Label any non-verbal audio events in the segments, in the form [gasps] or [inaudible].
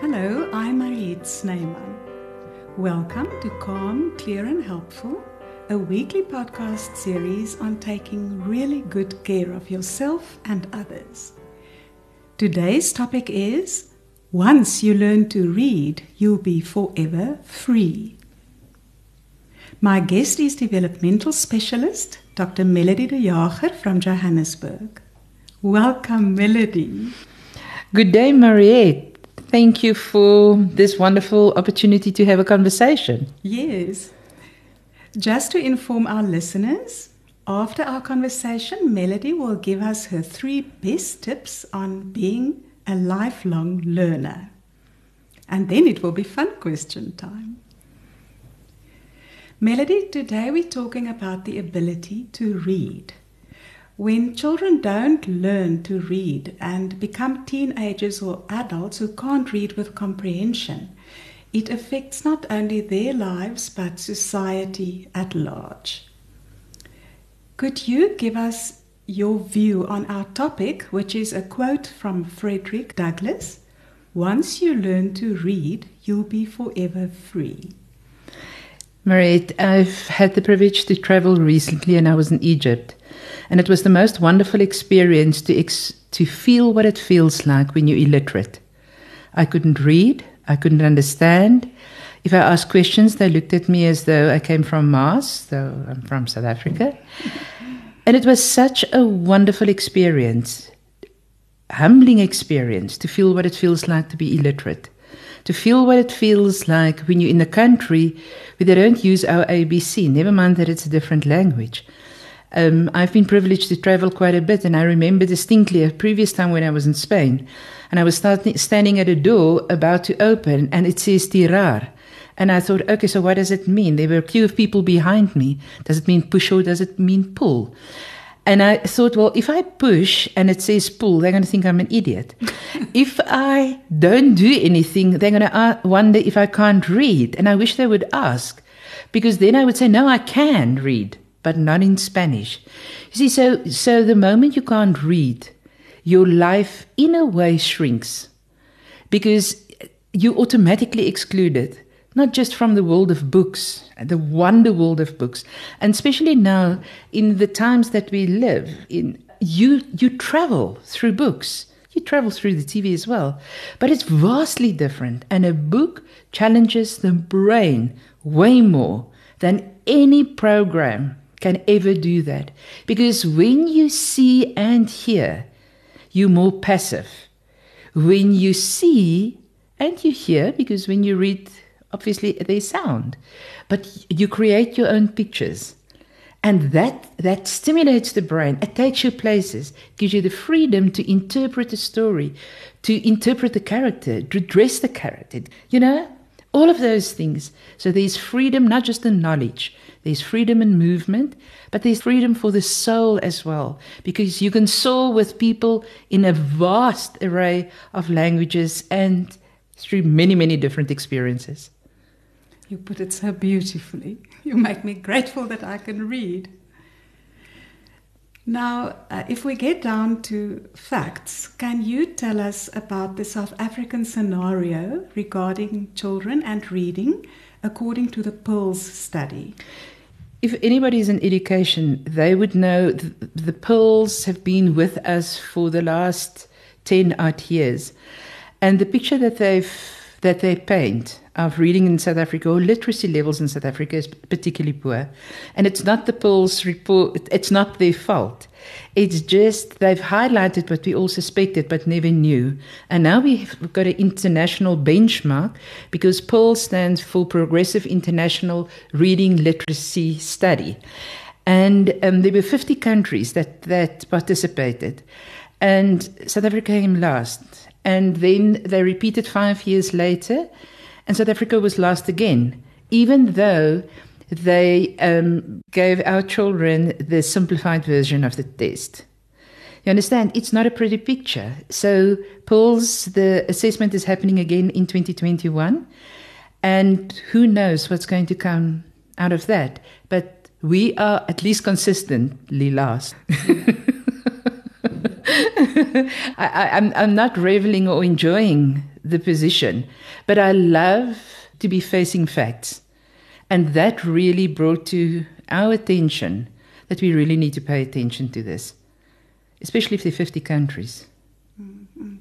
Hello, I'm Mariette Snyman. Welcome to Calm, Clear and Helpful, a weekly podcast series on taking really good care of yourself and others. Today's topic is Once you learn to read, you'll be forever free. My guest is developmental specialist Dr. Melody de Jager from Johannesburg. Welcome, Melody. Good day, Mariette. Thank you for this wonderful opportunity to have a conversation. Yes. Just to inform our listeners, after our conversation, Melody will give us her three best tips on being a lifelong learner. And then it will be fun question time. Melody, today we're talking about the ability to read. When children don't learn to read and become teenagers or adults who can't read with comprehension, it affects not only their lives but society at large. Could you give us your view on our topic, which is a quote from Frederick Douglass? Once you learn to read, you'll be forever free. Mariette, I've had the privilege to travel recently and I was in Egypt. And it was the most wonderful experience to, ex- to feel what it feels like when you're illiterate. I couldn't read, I couldn't understand. If I asked questions, they looked at me as though I came from Mars, though I'm from South Africa. And it was such a wonderful experience, humbling experience to feel what it feels like to be illiterate, to feel what it feels like when you're in a country where they don't use our ABC, never mind that it's a different language. Um, I've been privileged to travel quite a bit, and I remember distinctly a previous time when I was in Spain, and I was start, standing at a door about to open, and it says tirar. And I thought, okay, so what does it mean? There were a queue of people behind me. Does it mean push or does it mean pull? And I thought, well, if I push and it says pull, they're going to think I'm an idiot. [laughs] if I don't do anything, they're going to wonder if I can't read. And I wish they would ask, because then I would say, no, I can read but not in Spanish. You see, so, so the moment you can't read, your life in a way shrinks because you automatically exclude it, not just from the world of books, the wonder world of books, and especially now in the times that we live in, you, you travel through books. You travel through the TV as well, but it's vastly different. And a book challenges the brain way more than any program can ever do that. Because when you see and hear, you're more passive. When you see and you hear, because when you read, obviously they sound, but you create your own pictures. And that, that stimulates the brain, it takes you places, gives you the freedom to interpret the story, to interpret the character, to dress the character, you know, all of those things. So there's freedom, not just in knowledge, there's freedom in movement, but there's freedom for the soul as well, because you can soar with people in a vast array of languages and through many, many different experiences. You put it so beautifully. You make me grateful that I can read. Now, uh, if we get down to facts, can you tell us about the South African scenario regarding children and reading according to the PIRLS study? If anybody is in education, they would know th- the PIRLS have been with us for the last 10 odd years. And the picture that they've that they paint of reading in South Africa or literacy levels in South Africa is particularly poor. And it's not the PIRLS report, it's not their fault. It's just they've highlighted what we all suspected but never knew. And now we've got an international benchmark because PIRLS stands for Progressive International Reading Literacy Study. And um, there were 50 countries that, that participated. And South Africa came last. And then they repeated five years later, and South Africa was last again, even though they um, gave our children the simplified version of the test. You understand? It's not a pretty picture. So, PIRLS, the assessment is happening again in 2021. And who knows what's going to come out of that. But we are at least consistently last. [laughs] [laughs] I, I'm, I'm not reveling or enjoying the position, but I love to be facing facts. And that really brought to our attention that we really need to pay attention to this, especially if there are 50 countries. Mm-hmm.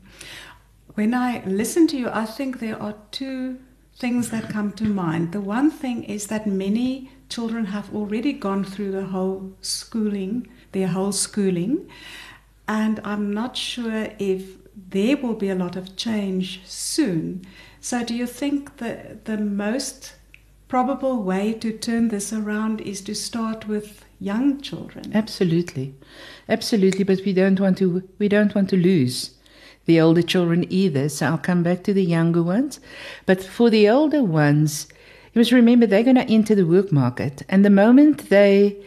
When I listen to you, I think there are two things that come to mind. The one thing is that many children have already gone through the whole schooling, their whole schooling, and I'm not sure if there will be a lot of change soon. So, do you think that the most probable way to turn this around is to start with young children? Absolutely, absolutely. But we don't want to. We don't want to lose the older children either. So I'll come back to the younger ones. But for the older ones, you must remember they're going to enter the work market, and the moment they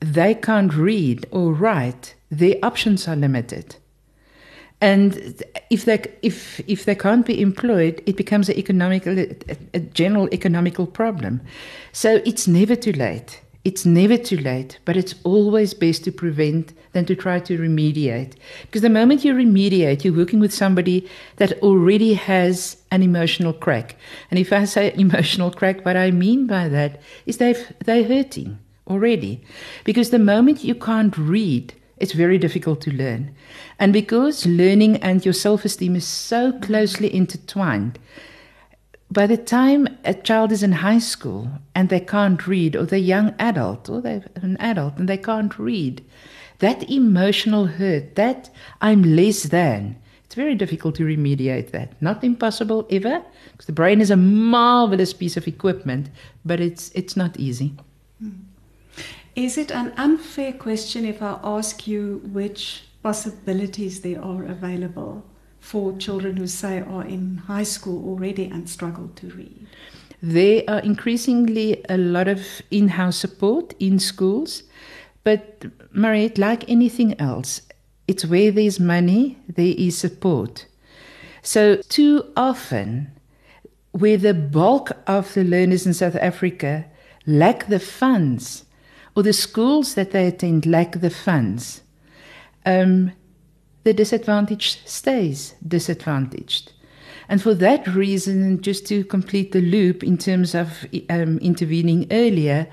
they can't read or write, their options are limited. And if they if if they can't be employed, it becomes an economical a, a general economical problem. So it's never too late. It's never too late, but it's always best to prevent than to try to remediate. Because the moment you remediate, you're working with somebody that already has an emotional crack. And if I say [laughs] emotional crack, what I mean by that is they've, they're hurting already. Because the moment you can't read, it's very difficult to learn. And because learning and your self esteem is so closely intertwined, by the time a child is in high school and they can't read, or they're young adult, or they're an adult and they can't read, that emotional hurt, that I'm less than, it's very difficult to remediate that. Not impossible ever, because the brain is a marvelous piece of equipment, but it's it's not easy. Hmm. Is it an unfair question if I ask you which possibilities there are available? for children who say are in high school already and struggle to read? There are increasingly a lot of in house support in schools, but Mariette, like anything else, it's where there's money, there is support. So, too often, where the bulk of the learners in South Africa lack the funds, or the schools that they attend lack the funds, um, the disadvantaged stays disadvantaged. And for that reason, just to complete the loop in terms of um, intervening earlier,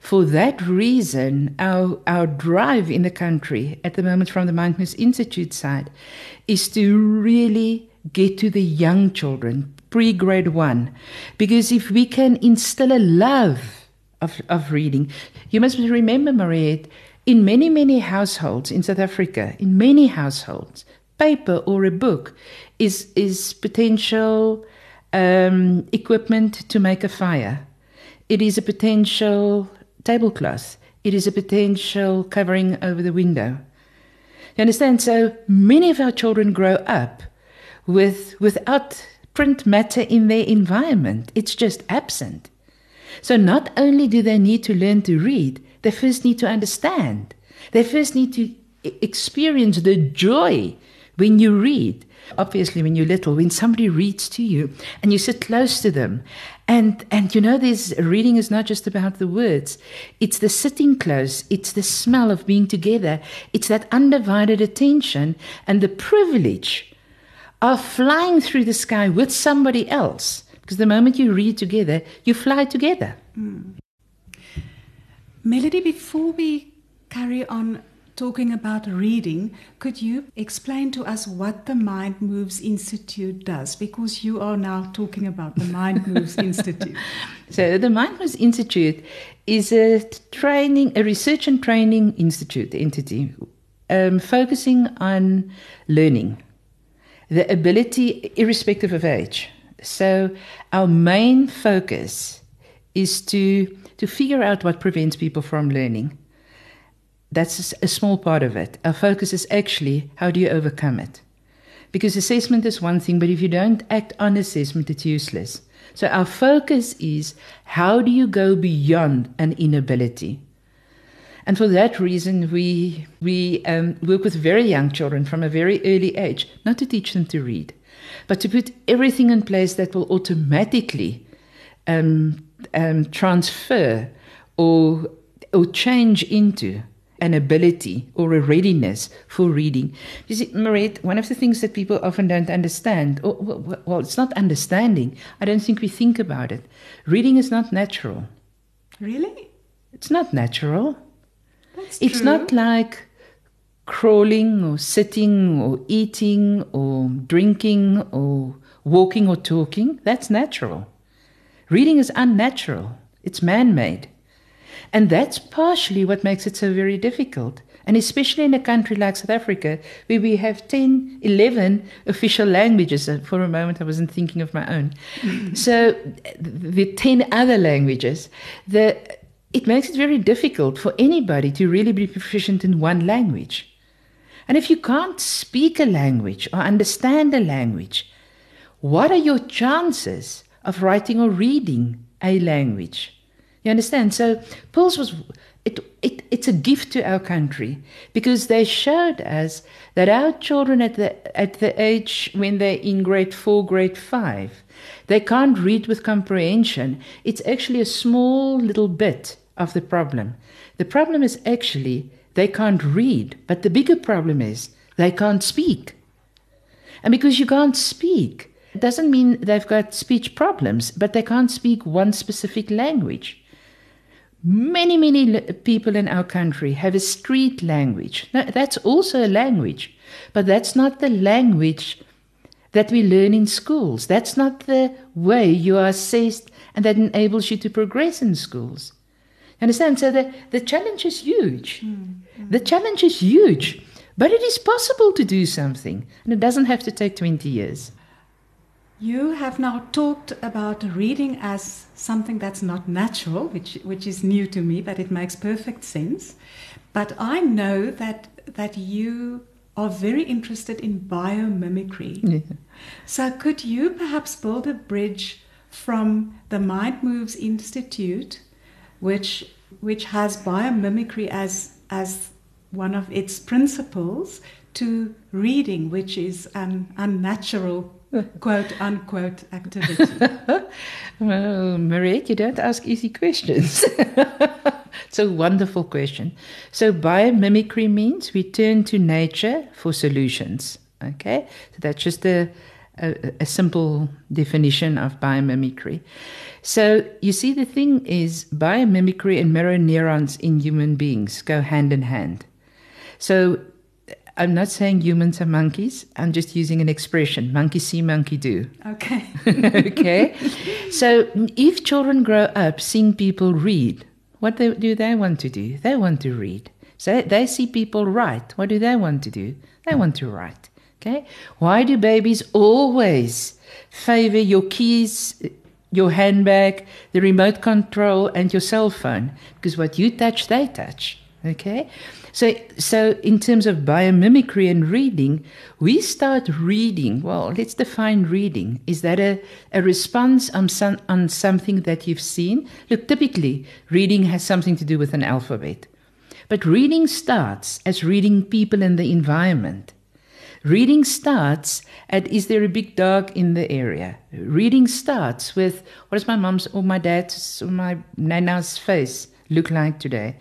for that reason, our, our drive in the country at the moment from the Mind Moves Institute side is to really get to the young children, pre grade one. Because if we can instill a love of, of reading, you must remember, Mariette, in many, many households in South Africa, in many households, paper or a book is, is potential um, equipment to make a fire. It is a potential tablecloth. It is a potential covering over the window. You understand? So many of our children grow up with without print matter in their environment. It's just absent. So not only do they need to learn to read, they first need to understand. They first need to experience the joy when you read. Obviously, when you're little, when somebody reads to you and you sit close to them, and and you know, this reading is not just about the words. It's the sitting close. It's the smell of being together. It's that undivided attention and the privilege of flying through the sky with somebody else. Because the moment you read together, you fly together. Mm. Melody, before we carry on talking about reading, could you explain to us what the Mind Moves Institute does? Because you are now talking about the Mind Moves [laughs] Institute. So, the Mind Moves Institute is a training, a research and training institute entity um, focusing on learning, the ability, irrespective of age. So, our main focus is to to figure out what prevents people from learning. That's a small part of it. Our focus is actually how do you overcome it? Because assessment is one thing, but if you don't act on assessment, it's useless. So our focus is how do you go beyond an inability? And for that reason, we, we um, work with very young children from a very early age, not to teach them to read, but to put everything in place that will automatically um, um, transfer or or change into an ability or a readiness for reading. You see, Mariette, one of the things that people often don't understand, or, well, it's not understanding. I don't think we think about it. Reading is not natural. Really? It's not natural. That's It's true. not like crawling or sitting or eating or drinking or walking or talking. That's natural. Reading is unnatural, it's man made. And that's partially what makes it so very difficult. And especially in a country like South Africa, where we have 10, 11 official languages. And for a moment, I wasn't thinking of my own. [laughs] so, the 10 other languages, the, it makes it very difficult for anybody to really be proficient in one language. And if you can't speak a language or understand a language, what are your chances of writing or reading a language? You understand? So PIRLS was it, it it's a gift to our country because they showed us that our children at the at the age when they're in grade four, grade five, they can't read with comprehension. It's actually a small little bit of the problem. The problem is actually they can't read, but the bigger problem is they can't speak. And because you can't speak, it doesn't mean they've got speech problems, but they can't speak one specific language. Many, many people in our country have a street language. Now, that's also a language, but that's not the language that we learn in schools. That's not the way you are assessed and that enables you to progress in schools. Understand? So the, the challenge is huge. Mm, mm. The challenge is huge, but it is possible to do something, and it doesn't have to take 20 years. You have now talked about reading as something that's not natural, which which is new to me, but it makes perfect sense. But I know that that you are very interested in biomimicry. So could you perhaps build a bridge from the Mind Moves Institute, which which has biomimicry as as one of its principles, to reading, which is an unnatural [laughs] quote unquote activity. [laughs] Well, Mariette, you don't ask easy questions. [laughs] it's a wonderful question. So, biomimicry means we turn to nature for solutions. Okay, so that's just a, a, a simple definition of biomimicry. So, you see, the thing is, biomimicry and mirror neurons in human beings go hand in hand. So, I'm not saying humans are monkeys. I'm just using an expression monkey see, monkey do. okay. [laughs] [laughs] okay. So if children grow up seeing people read, what they, do they want to do? They want to read. So they see people write. What do they want to do? They want to write. Okay. Why do babies always favor your keys, your handbag, the remote control, and your cell phone? Because what you touch, they touch. Okay. So, so in terms of biomimicry and reading, we start reading. Well, let's define reading. Is that a, a response on, some, on something that you've seen? Look, typically, reading has something to do with an alphabet. But reading starts as reading people and the environment. Reading starts at is there a big dog in the area? Reading starts with what does my mom's or my dad's or my nana's face look like today?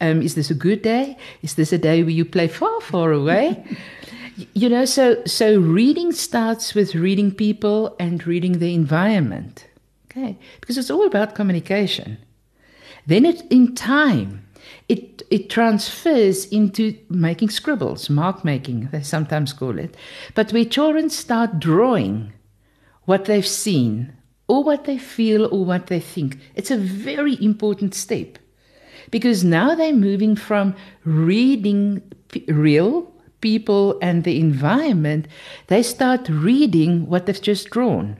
Um, is this a good day? Is this a day where you play far, far away? [laughs] you know, so so reading starts with reading people and reading the environment. Okay, because it's all about communication. Then it in time it transfers into making scribbles, mark making, they sometimes call it. But where children start drawing what they've seen, or what they feel, or what they think, it's a very important step. Because now they're moving from reading p- real people and the environment, they start reading what they've just drawn.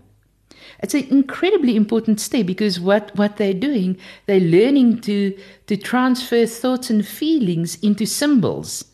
It's an incredibly important step because what, what they're doing, they're learning to, to transfer thoughts and feelings into symbols.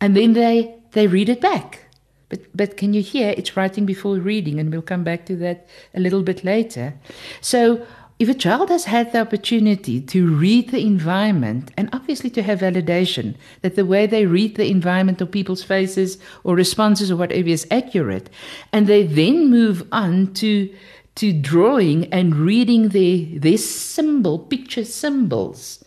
And then they, they read it back. But, but can you hear it's writing before reading? And we'll come back to that a little bit later. So, if a child has had the opportunity to read the environment and obviously to have validation that the way they read the environment or people's faces or responses or whatever is accurate, and they then move on to to drawing and reading their their symbol, picture symbols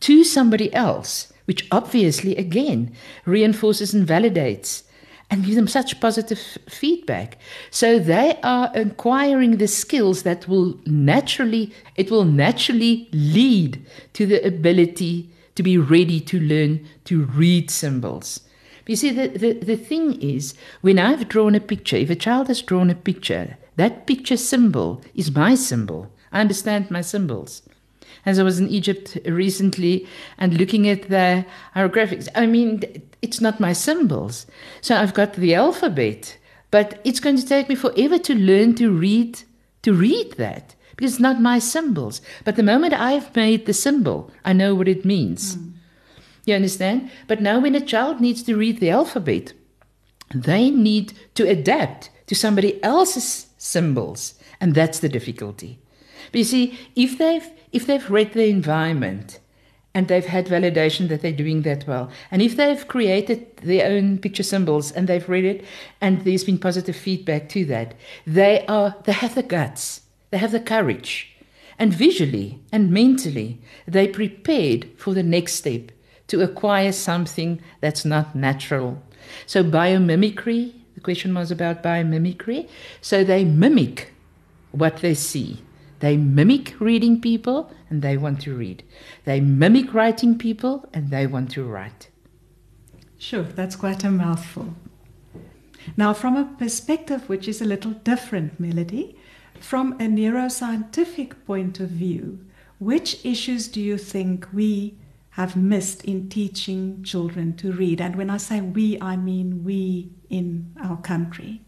to somebody else, which obviously, again, reinforces and validates and give them such positive feedback. So they are acquiring the skills that will naturally, it will naturally lead to the ability to be ready to learn to read symbols. You see, the, the, the thing is, when I've drawn a picture, if a child has drawn a picture, that picture symbol is my symbol. I understand my symbols as I was in Egypt recently and looking at the hieroglyphics. I mean, it's not my symbols. So I've got the alphabet, but it's going to take me forever to learn to read to read that because it's not my symbols. But the moment I've made the symbol, I know what it means. Mm. You understand? But now when a child needs to read the alphabet, they need to adapt to somebody else's symbols, and that's the difficulty. But you see, if they've if they've read the environment and they've had validation that they're doing that well, and if they've created their own picture symbols and they've read it and there's been positive feedback to that, they are they have the guts, they have the courage, and visually and mentally they prepared for the next step to acquire something that's not natural. So biomimicry, the question was about biomimicry. So they mimic what they see. They mimic reading people and they want to read. They mimic writing people and they want to write. Sure, that's quite a mouthful. Now, from a perspective which is a little different, Melody, from a neuroscientific point of view, which issues do you think we have missed in teaching children to read? And when I say we, I mean we in our country.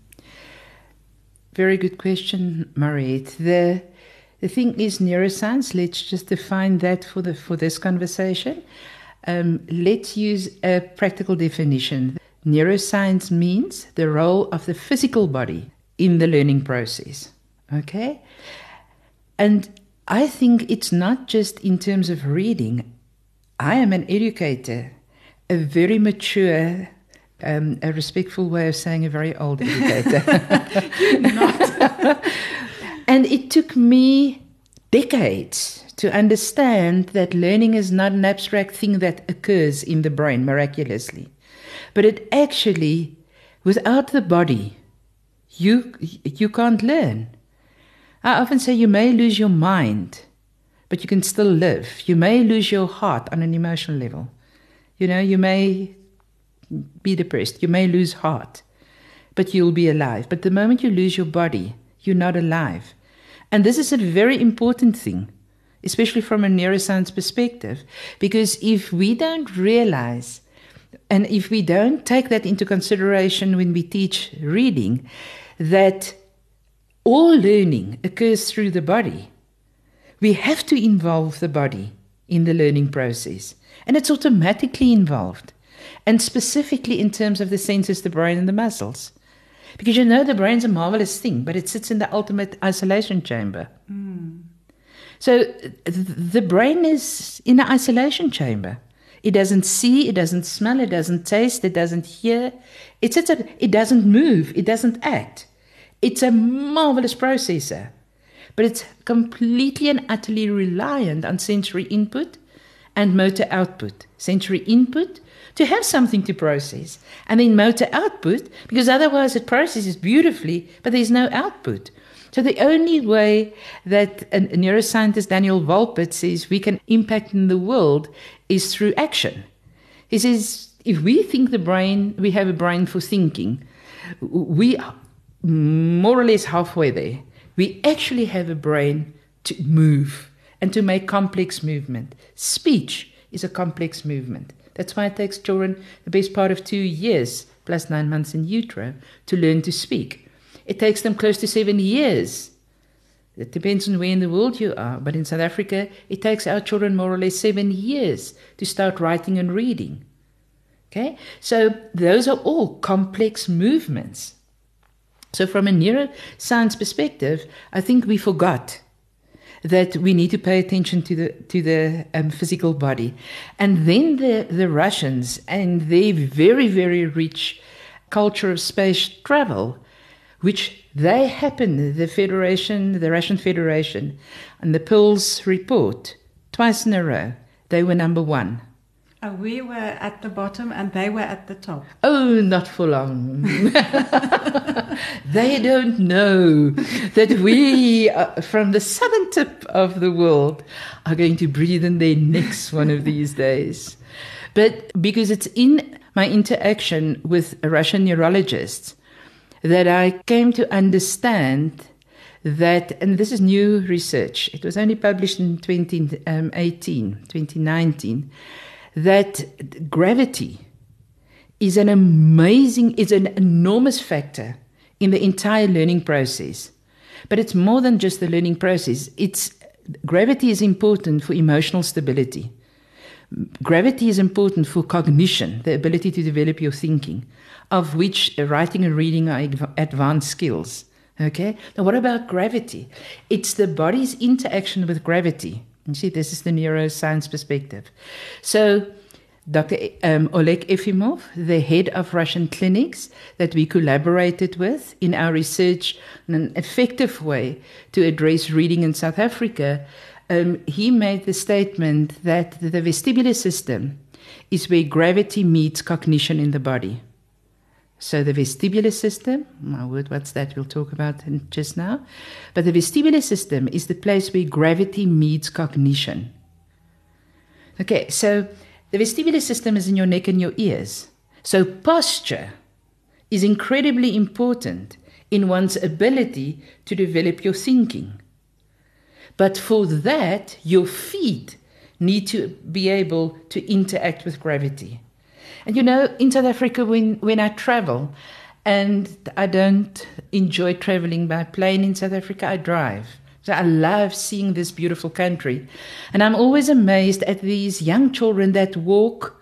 Very good question, Mariette. The the thing is, neuroscience, let's just define that for, the, for this conversation. Um, let's use a practical definition. Neuroscience means the role of the physical body in the learning process. Okay? And I think it's not just in terms of reading. I am an educator, a very mature, um, a respectful way of saying a very old educator. [laughs] Not. [laughs] And it took me decades to understand that learning is not an abstract thing that occurs in the brain miraculously, but it actually, without the body, you, you can't learn. I often say you may lose your mind, but you can still live. You may lose your heart on an emotional level. You know, you may be depressed, you may lose heart, but you'll be alive. But the moment you lose your body, you're not alive. And this is a very important thing, especially from a neuroscience perspective, because if we don't realize and if we don't take that into consideration when we teach reading, that all learning occurs through the body, we have to involve the body in the learning process. And it's automatically involved, and specifically in terms of the senses, the brain, and the muscles. Because you know the brain's a marvelous thing, but it sits in the ultimate isolation chamber. Mm. So the brain is in an isolation chamber. It doesn't see, it doesn't smell, it doesn't taste, it doesn't hear. It sits at, it doesn't move, it doesn't act. It's a marvelous processor, but it's completely and utterly reliant on sensory input and motor output. Sensory input to have something to process. And then motor output, because otherwise it processes beautifully, but there's no output. So the only way that a neuroscientist Daniel Wolpert says we can impact in the world is through action. He says if we think the brain, we have a brain for thinking, we are more or less halfway there. We actually have a brain to move and to make complex movement. Speech is a complex movement. That's why it takes children the best part of two years, plus nine months in utero, to learn to speak. It takes them close to seven years. It depends on where in the world you are, but in South Africa, it takes our children more or less seven years to start writing and reading. Okay? So those are all complex movements. So, from a neuroscience perspective, I think we forgot that we need to pay attention to the to the um, physical body, and then the the Russians and their very very rich culture of space travel, which they happen the Federation, the Russian Federation, and the PIRLS report twice in a row they were number one. We were at the bottom and they were at the top. Oh, not for long. [laughs] they don't know that we, uh, from the southern tip of the world, are going to breathe in their necks one of these days. But because it's in my interaction with Russian neurologists that I came to understand that, and this is new research, it was only published in 2018, 2019, that gravity is an amazing, is an enormous factor in the entire learning process. But it's more than just the learning process. It's gravity is important for emotional stability. Gravity is important for cognition, the ability to develop your thinking, of which writing and reading are advanced skills. Okay? Now, what about gravity? It's the body's interaction with gravity. You see, this is the neuroscience perspective. So, Dr. Um, Oleg Efimov, the head of Russian clinics that we collaborated with in our research in an effective way to address reading in South Africa, um, he made the statement that the vestibular system is where gravity meets cognition in the body. So the vestibular system, my word, what's that? We'll talk about just now. But the vestibular system is the place where gravity meets cognition. Okay, so the vestibular system is in your neck and your ears. So posture is incredibly important in one's ability to develop your thinking. But for that, your feet need to be able to interact with gravity. And you know, in South Africa, when, when I travel, and I don't enjoy traveling by plane in South Africa, I drive. So I love seeing this beautiful country. And I'm always amazed at these young children that walk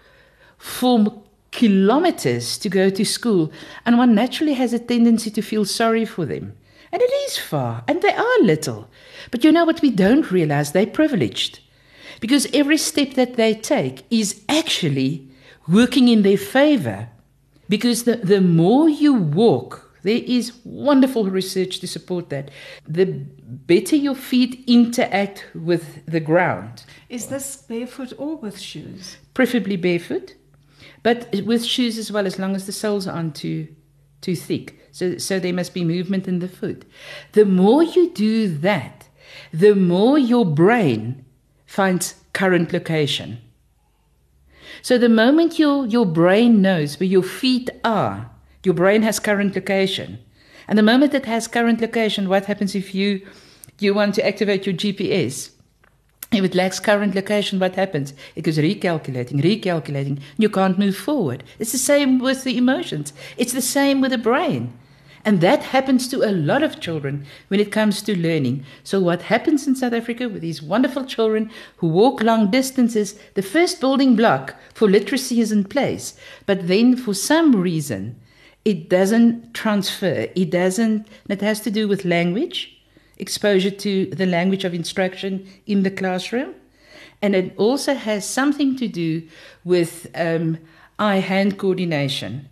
for kilometers to go to school. And one naturally has a tendency to feel sorry for them. And it is far, and they are little. But you know what we don't realize? They're privileged. Because every step that they take is actually working in their favor. Because the, the more you walk, there is wonderful research to support that. The better your feet interact with the ground. Is this barefoot or with shoes? Preferably barefoot, but with shoes as well, as long as the soles aren't too, too thick. So, so there must be movement in the foot. The more you do that, the more your brain finds current location. So the moment your, your brain knows where your feet are, your brain has current location. And the moment it has current location, what happens if you you want to activate your GPS? If it lacks current location, what happens? It goes recalculating, recalculating. You can't move forward. It's the same with the emotions. It's the same with the brain. And that happens to a lot of children when it comes to learning. So, what happens in South Africa with these wonderful children who walk long distances, the first building block for literacy is in place. But then, for some reason, it doesn't transfer. It doesn't, it has to do with language, exposure to the language of instruction in the classroom. And it also has something to do with um, eye hand coordination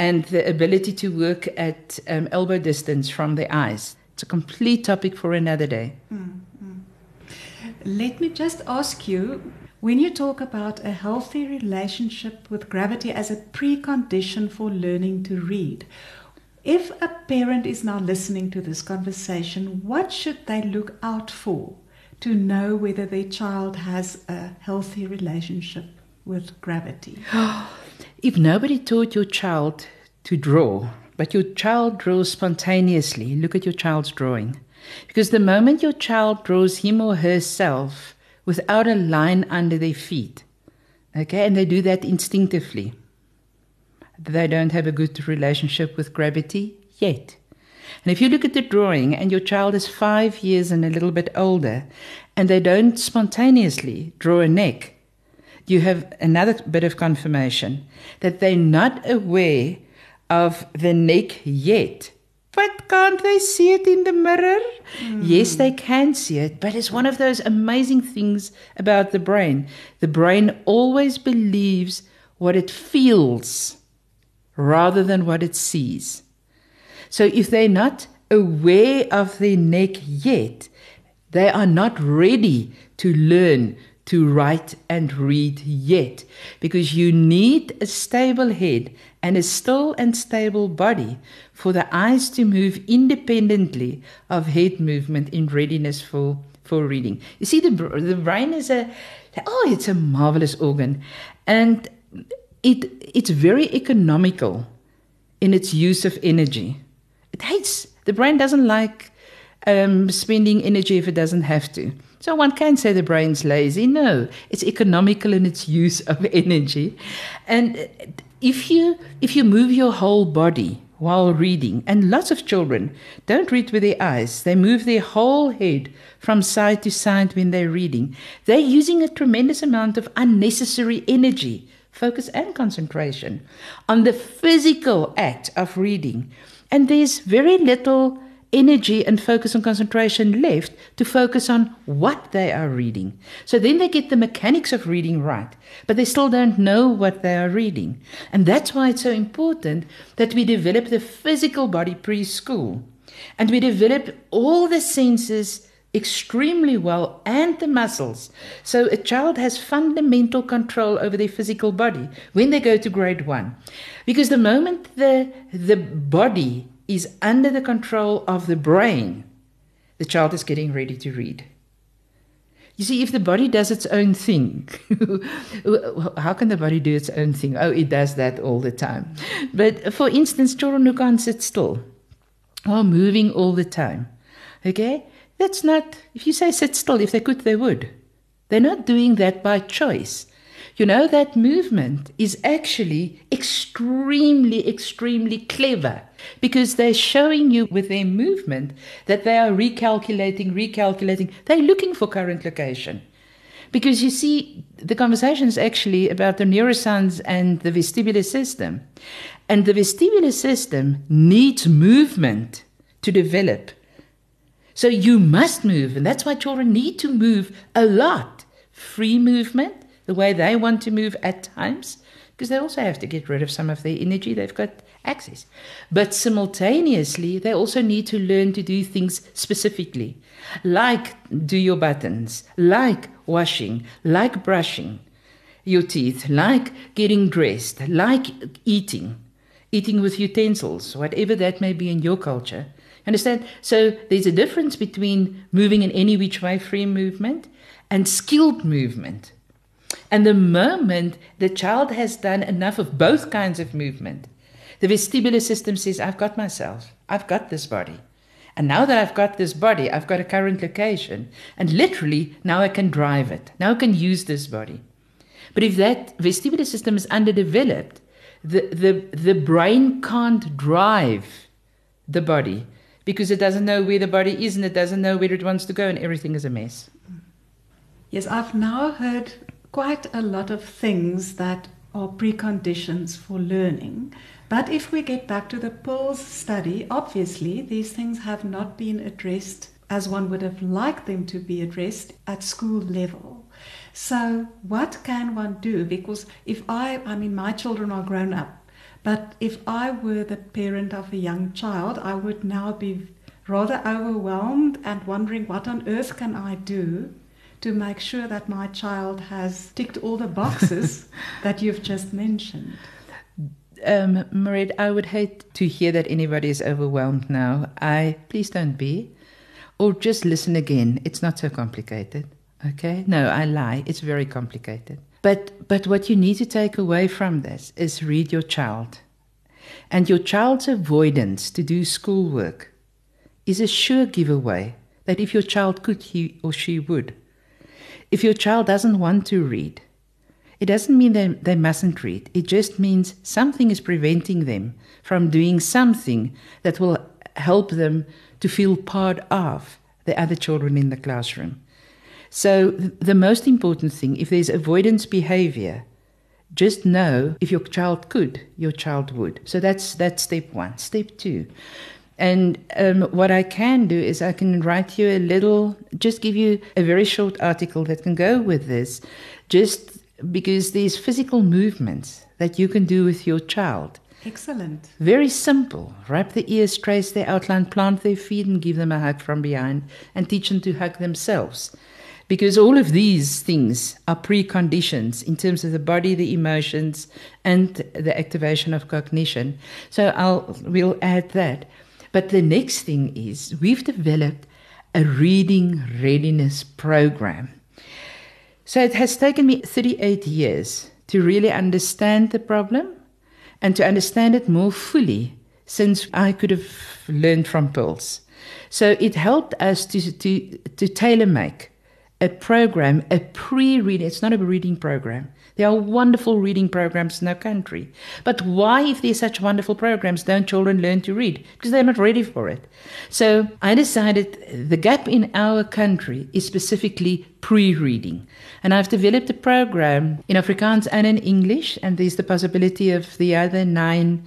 and the ability to work at um, elbow distance from the eyes. It's a complete topic for another day. Mm-hmm. Let me just ask you when you talk about a healthy relationship with gravity as a precondition for learning to read, if a parent is now listening to this conversation, what should they look out for to know whether their child has a healthy relationship with gravity? [gasps] [gasps] If nobody taught your child to draw, but your child draws spontaneously, look at your child's drawing. Because the moment your child draws him or herself without a line under their feet, okay, and they do that instinctively, they don't have a good relationship with gravity yet. And if you look at the drawing and your child is five years and a little bit older, and they don't spontaneously draw a neck, you have another bit of confirmation that they're not aware of the neck yet. But can't they see it in the mirror? Mm. Yes, they can see it, but it's one of those amazing things about the brain. The brain always believes what it feels rather than what it sees. So if they're not aware of their neck yet, they are not ready to learn to write and read yet because you need a stable head and a still and stable body for the eyes to move independently of head movement in readiness for, for reading. You see, the, the brain is a, oh, it's a marvelous organ. And it, it's very economical in its use of energy. It hates, the brain doesn't like um, spending energy if it doesn't have to. So one can say the brain's lazy. No, it's economical in its use [laughs] of energy. And uh, if you if you move your whole body while reading, and lots of children don't read with their eyes, they move their whole head from side to side when they're reading. They're using a tremendous amount of unnecessary energy, focus, and concentration on the physical act of reading. And there's very little energy and focus and concentration left to focus on what they are reading. So then they get the mechanics of reading right, but they still don't know what they are reading. And that's why it's so important that we develop the physical body preschool and we develop all the senses extremely well and the muscles. So a child has fundamental control over their physical body when they go to grade 1. Because the moment the the body is under the control of the brain, the child is getting ready to read. You see, if the body does its own thing, [laughs] how can the body do its own thing? Oh, it does that all the time. But for instance, children who can't sit still or moving all the time, okay, that's not, if you say sit still, if they could, they would. They're not doing that by choice. You know, that movement is actually extremely, extremely clever because they're showing you with their movement that they are recalculating, recalculating. They're looking for current location. Because you see, the conversation is actually about the neuroscience and the vestibular system. And the vestibular system needs movement to develop. So you must move, and that's why children need to move a lot. Free movement, the way they want to move at times, because they also have to get rid of some of their energy they've got access. But simultaneously, they also need to learn to do things specifically, like do your buttons, like washing, like brushing your teeth, like getting dressed, like eating, eating with utensils, whatever that may be in your culture. Understand? So there's a difference between moving in any which way free movement and skilled movement. And the moment the child has done enough of both kinds of movement, the vestibular system says, I've got myself, I've got this body. And now that I've got this body, I've got a current location. And literally, now I can drive it. Now I can use this body. But if that vestibular system is underdeveloped, the, the, the brain can't drive the body because it doesn't know where the body is and it doesn't know where it wants to go, and everything is a mess. Yes, I've now heard quite a lot of things that are preconditions for learning. But if we get back to the PIRLS study, obviously these things have not been addressed as one would have liked them to be addressed at school level. So, what can one do? Because if I, I mean, my children are grown up, but if I were the parent of a young child, I would now be rather overwhelmed and wondering what on earth can I do to make sure that my child has ticked all the boxes [laughs] that you've just mentioned? Um, Mariette, I would hate to hear that anybody is overwhelmed now. I please don't be, or just listen again. It's not so complicated. Okay? No, I lie. It's very complicated. But but what you need to take away from this is read your child. And your child's avoidance to do schoolwork is a sure giveaway that if your child could, he or she would. If your child doesn't want to read, it doesn't mean they, they mustn't read. It just means something is preventing them from doing something that will help them to feel part of the other children in the classroom. So, the most important thing, if there's avoidance behavior, just know if your child could, your child would. So that's that's step one. Step two, and um, what I can do is I can write you a little, just give you a very short article that can go with this, just because these physical movements that you can do with your child. Excellent. Very simple. Wrap the ears, trace their outline, plant their feet, and give them a hug from behind, and teach them to hug themselves. because all of these things are preconditions in terms of the body, the emotions, and the activation of cognition. So I'll we'll add that. But the next thing is we've developed a reading readiness program. So it has taken me 38 years to really understand the problem and to understand it more fully since I could have learned from PIRLS. So it helped us to, to, to tailor make a program, a pre reading, it's not a reading program. There are wonderful reading programs in our country. But why, if there's such wonderful programs, don't children learn to read? Because they're not ready for it. So I decided the gap in our country is specifically pre reading. And I've developed a program in Afrikaans and in English, and there's the possibility of the other nine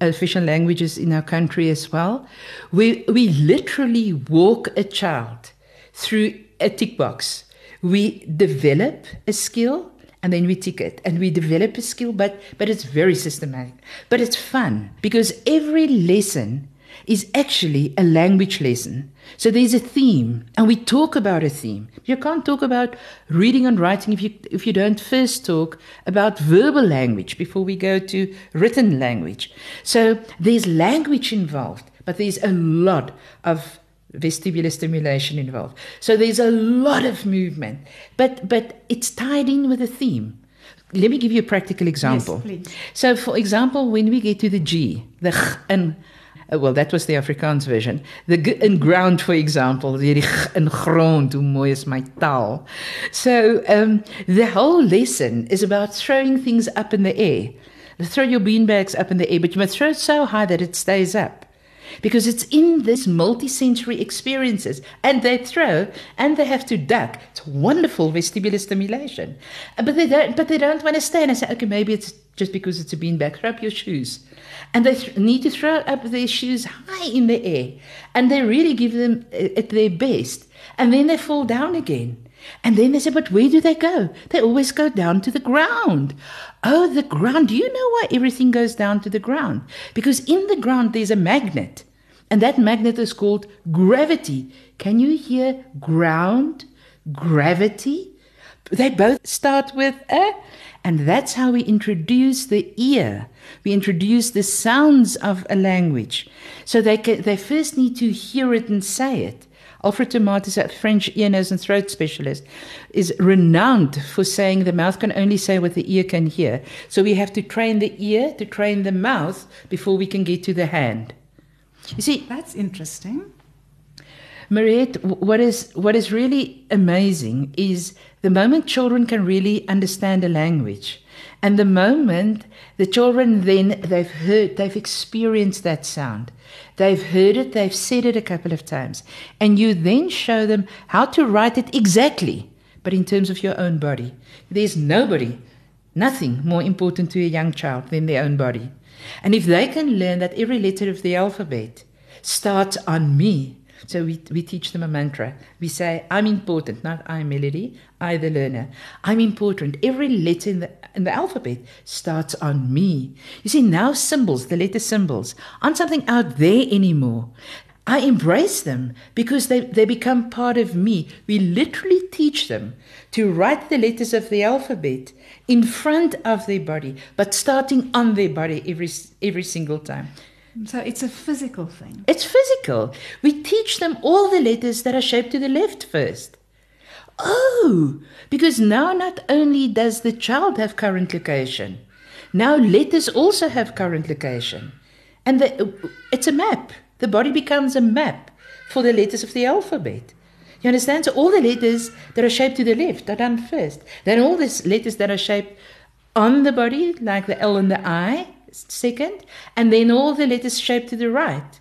official languages in our country as well. We, we literally walk a child through a tick box. We develop a skill and then we tick it and we develop a skill, but, but it's very systematic. But it's fun because every lesson is actually a language lesson. So there's a theme, and we talk about a theme. You can't talk about reading and writing if you if you don't first talk about verbal language before we go to written language. So there's language involved, but there's a lot of vestibular stimulation involved. So there's a lot of movement, but but it's tied in with a theme. Let me give you a practical example. Yes, please. So, for example, when we get to the G, the ch and uh, well, that was the Afrikaans version. The g in ground, for example, die g in grond, hoe mooi is my taal. So, um, the whole lesson is about throwing things up in the air. Throw your beanbags up in the air, but you must throw it so high that it stays up because it's in this multi-sensory experiences and they throw and they have to duck. It's wonderful vestibular stimulation. Uh, but they don't but they don't want to stay. And i say okay maybe it's just because it's a beanbag throw up your shoes. And they th- need to throw up their shoes high in the air. And they really give them uh, at their best. And then they fall down again and then they say, but where do they go? They always go down to the ground. Oh, the ground. Do you know why everything goes down to the ground? Because in the ground there's a magnet. And that magnet is called gravity. Can you hear ground, gravity? They both start with a. And that's how we introduce the ear. We introduce the sounds of a language. So they, can, they first need to hear it and say it. Alfred Tomatis, a French ear, nose, and throat specialist, is renowned for saying the mouth can only say what the ear can hear. So we have to train the ear to train the mouth before we can get to the hand. You see, That's interesting. Mariette, what is what is really amazing is the moment children can really understand a language, and the moment the children then they've heard, they've experienced that sound, they've heard it, they've said it a couple of times, and you then show them how to write it exactly, but in terms of your own body. There's nobody, nothing more important to a young child than their own body, and if they can learn that every letter of the alphabet starts on me. So we, we teach them a mantra. We say, I'm important, not I, Melody, I, the learner. I'm important. Every letter in the, in the alphabet starts on me. You see, now symbols, the letter symbols, aren't something out there anymore. I embrace them because they, they become part of me. We literally teach them to write the letters of the alphabet in front of their body, but starting on their body every, every single time. So it's a physical thing. It's physical. We teach them all the letters that are shaped to the left first. Oh, because now not only does the child have current location, now letters also have current location. And the, it's a map. The body becomes a map for the letters of the alphabet. You understand? So all the letters that are shaped to the left are done first. Then all the letters that are shaped on the body, like the L and the I, second. And then all the letters shaped to the right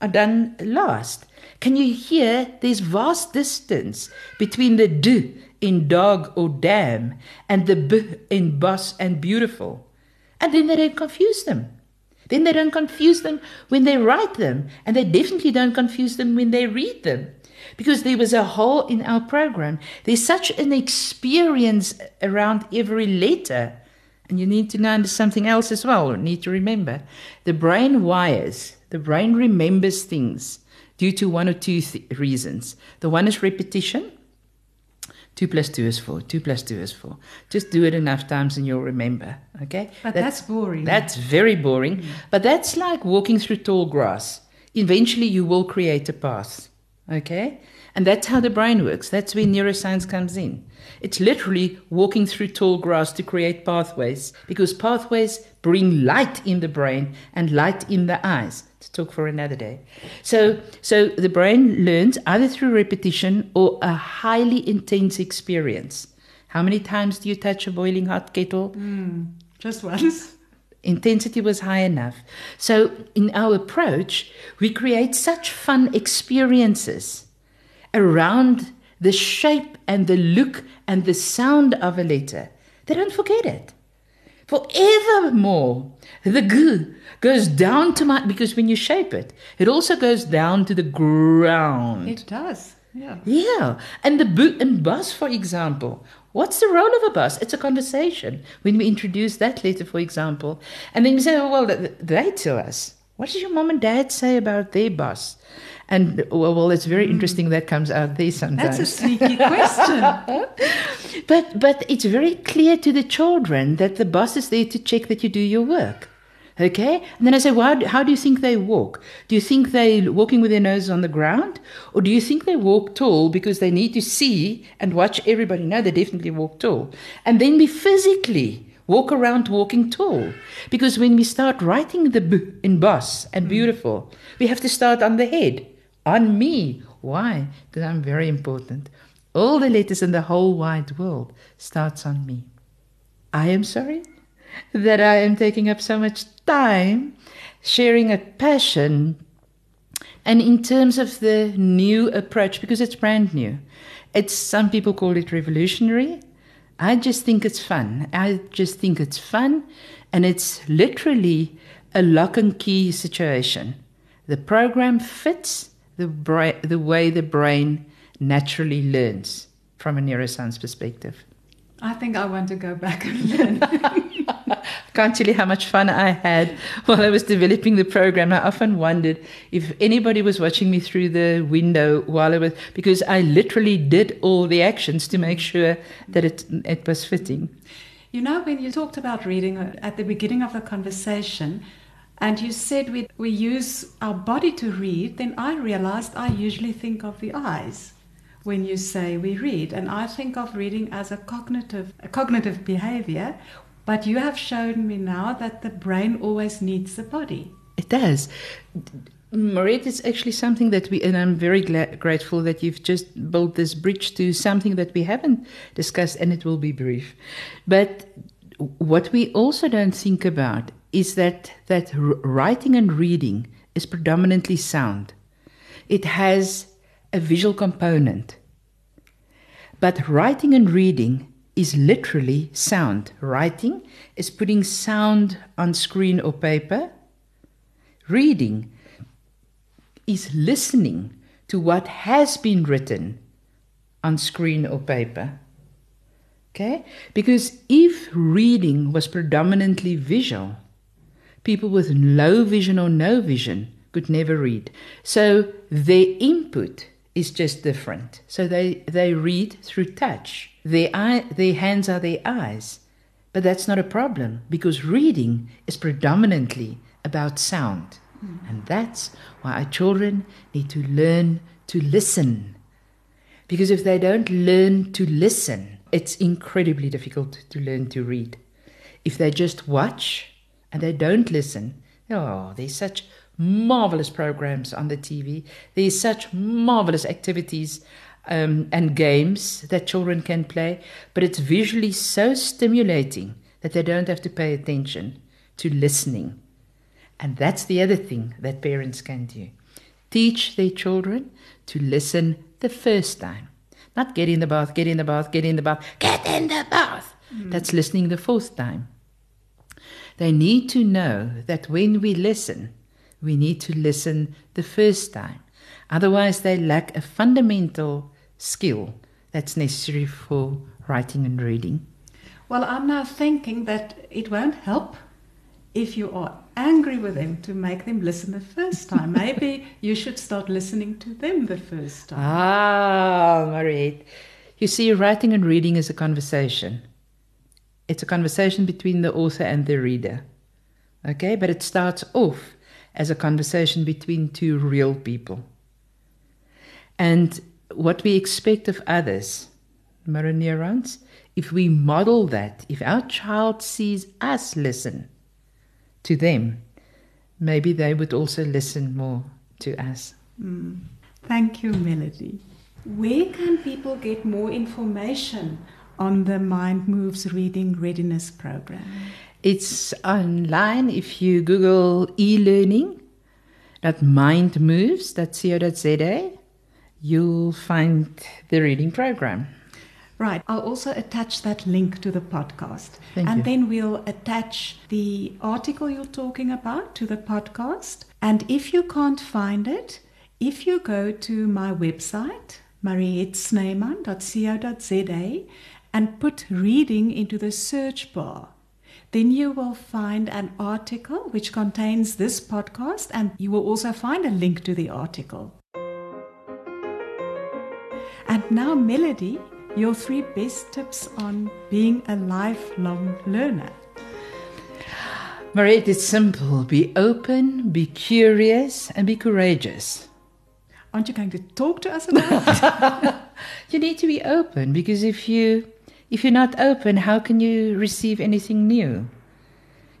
are done last. Can you hear there's vast distance between the D in dog or dam and the B in bus and beautiful? And then they don't confuse them. Then they don't confuse them when they write them, and they definitely don't confuse them when they read them. Because there was a hole in our program. There's such an experience around every letter. And you need to know something else as well, you need to remember. The brain wires, the brain remembers things due to one or two th- reasons. The one is repetition, Two plus two is four. Two plus two is four. Just do it enough times and you'll remember. Okay? But that's, boring. That's very boring. Mm. But that's like walking through tall grass. Eventually, you will create a path. Okay? And that's how the brain works. That's where neuroscience comes in. It's literally walking through tall grass to create pathways because pathways bring light in the brain and light in the eyes. To talk for another day. So, so the brain learns either through repetition or a highly intense experience. How many times do you touch a boiling hot kettle? Hmm, just once. intensity was high enough. So, in our approach, we create such fun experiences around the shape and the look and the sound of a letter. They don't forget it. Forevermore, the g goes down to my, because when you shape it, it also goes down to the ground. It does. Yeah. Yeah, and the boot and bus, for example. What's the role of a bus? It's a conversation. When we introduce that letter, for example, and then you say, oh, well, they tell us. What does your mom and dad say about their bus? And well, well, it's very hmm. interesting that comes out there sometimes. That's a sneaky question. [laughs] But but it's very clear to the children that the boss is there to check that you do your work. Okay? And then I say, well, how do you think they walk? Do you think they're walking with their nose on the ground? Or do you think they walk tall because they need to see and watch everybody? No, they definitely walk tall. And then we physically walk around walking tall. Because when we start writing the b in boss and hmm. beautiful, we have to start on the head, on me. Why? Because I'm very important. All the letters in the whole wide world starts on me. I am sorry that I am taking up so much time sharing a passion and in terms of the new approach because it's brand new it's some people call it revolutionary i just think it's fun i just think it's fun and it's literally a lock and key situation the program fits the bra- the way the brain naturally learns from a neuroscience perspective I think I want to go back and learn. I [laughs] can't tell you how much fun I had while I was developing the program. I often wondered if anybody was watching me through the window while I was, because I literally did all the actions to make sure that it, it was fitting. You know, when you talked about reading uh, at the beginning of the conversation, and you said we, we use our body to read, then I realized I usually think of the eyes when you say we read. And I think of reading as a cognitive, a cognitive behavior. But you have shown me now that the brain always needs the body. It does. Mariette, it's actually something that we, and I'm very grateful that you've just built this bridge to something that we haven't discussed, and it will be brief. But what we also don't think about is that that writing and reading is predominantly sound. It has a visual component. But writing and reading is literally sound. Writing is putting sound on screen or paper. Reading is listening to what has been written on screen or paper. Okay? Because if reading was predominantly visual, people with low vision or no vision could never read. So their input is just different. So they, they read through touch. Their, eye, their hands are their eyes. But that's not a problem because reading is predominantly about sound. Hmm. And that's why our children need to learn to listen. Because if they don't learn to listen, it's incredibly difficult to learn to read. If they just watch and they don't listen, oh, there's such marvelous programs on the TV. There's such marvelous activities um, and games that children can play, but it's visually so stimulating that they don't have to pay attention to listening. And that's the other thing that parents can do. Teach their children to listen the first time. Not get in the bath, get in the bath, get in the bath, get in the bath. That's listening the fourth time. They need to know that when we listen, we need to listen the first time. Otherwise, they lack a fundamental skill that's necessary for writing and reading. Well, I'm now thinking that it won't help if you are angry with them to make them listen the first time. Maybe [laughs] you should start listening to them the first time. Ah, Mariette, You see, writing and reading is a conversation. It's a conversation between the author and the reader. Okay, but it starts off as a conversation between two real people. And what we expect of others, mirror neurons, if we model that, if our child sees us listen to them, maybe they would also listen more to us. Mm. Thank you, Melody. Where can people get more information on the Mind Moves Reading Readiness Program? It's online if you Google e learning, that mind moves, .co.za, you'll find the reading program. Right. I'll also attach that link to the podcast. Thank and you. then we'll attach the article you're talking about to the podcast. And if you can't find it, if you go to my website, mariettesnyman.co.za, and put reading into the search bar, then you will find an article which contains this podcast, and you will also find a link to the article. And now, Melody, your three best tips on being a lifelong learner. Marie, it's simple. Be open, be curious, and be courageous. Aren't you going to talk to us about it? [laughs] you need to be open because if you if you're not open, how can you receive anything new?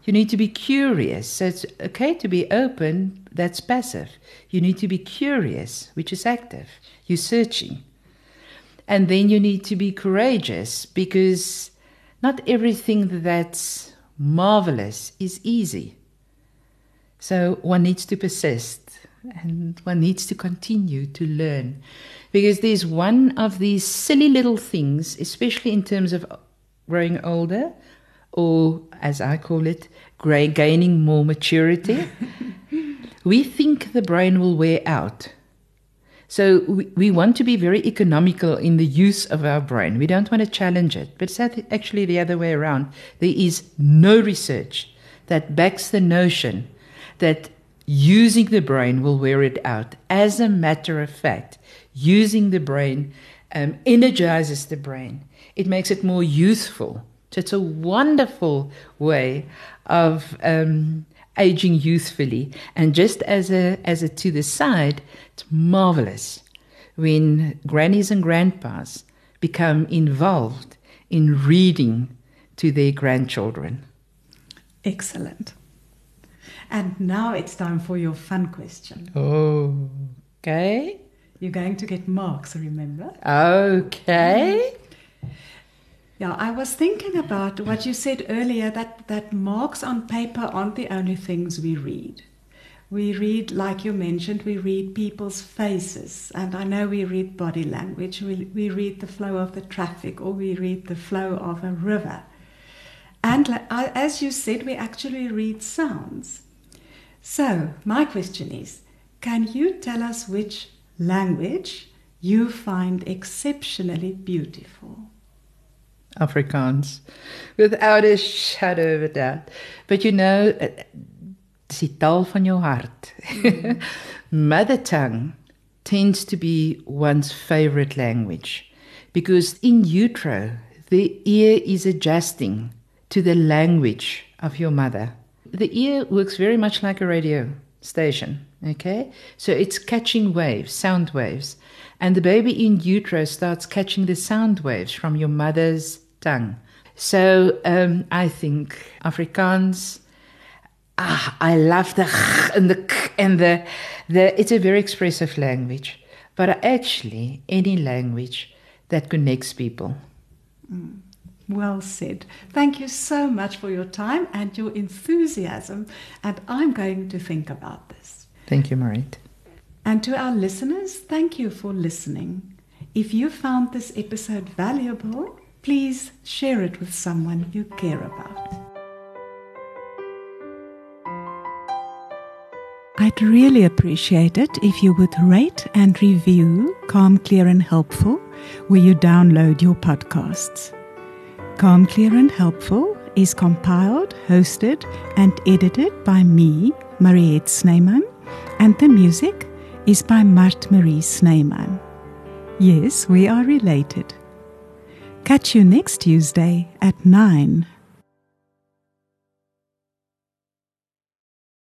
You need to be curious. So it's okay to be open, that's passive. You need to be curious, which is active. You're searching. And then you need to be courageous because not everything that's marvelous is easy. So one needs to persist and one needs to continue to learn because there's one of these silly little things, especially in terms of growing older, or as I call it, gaining more maturity. [laughs] we think the brain will wear out. So we, we want to be very economical in the use of our brain. We don't want to challenge it. But it's actually the other way around. There is no research that backs the notion that using the brain will wear it out. As a matter of fact, using the brain um, energizes the brain. It makes it more youthful. So it's a wonderful way of um, aging youthfully. And just as a as a to the side, it's marvelous when grannies and grandpas become involved in reading to their grandchildren. Excellent. And now it's time for your fun question. Oh, okay. You're going to get marks, remember? Okay. Yeah, I was thinking about what you said earlier that, that marks on paper aren't the only things we read. We read, like you mentioned, we read people's faces, and I know we read body language, we, we read the flow of the traffic, or we read the flow of a river. And as you said, we actually read sounds. So, my question is can you tell us which language you find exceptionally beautiful? Afrikaans, without a shadow of a doubt. But you know, dis die taal van jou hart. Mm. [laughs] Mother tongue tends to be one's favorite language because in utero, the ear is adjusting to the language of your mother. The ear works very much like a radio station, okay? So it's catching waves, sound waves. And the baby in utero starts catching the sound waves from your mother's tongue. So um, I think Afrikaans. Ah, I love the and the k and the the. It's a very expressive language, but actually any language that connects people. Mm. Well said. Thank you so much for your time and your enthusiasm. And I'm going to think about this. Thank you, Mariette. And to our listeners, thank you for listening. If you found this episode valuable, please share it with someone you care about. I'd really appreciate it if you would rate and review Calm, Clear, and Helpful where you download your podcasts. Calm, Clear, and Helpful is compiled, hosted, and edited by me, Mariette Snyman, and the music is by Mart Marie Snyman. Yes, we are related. Catch you next Tuesday at 9.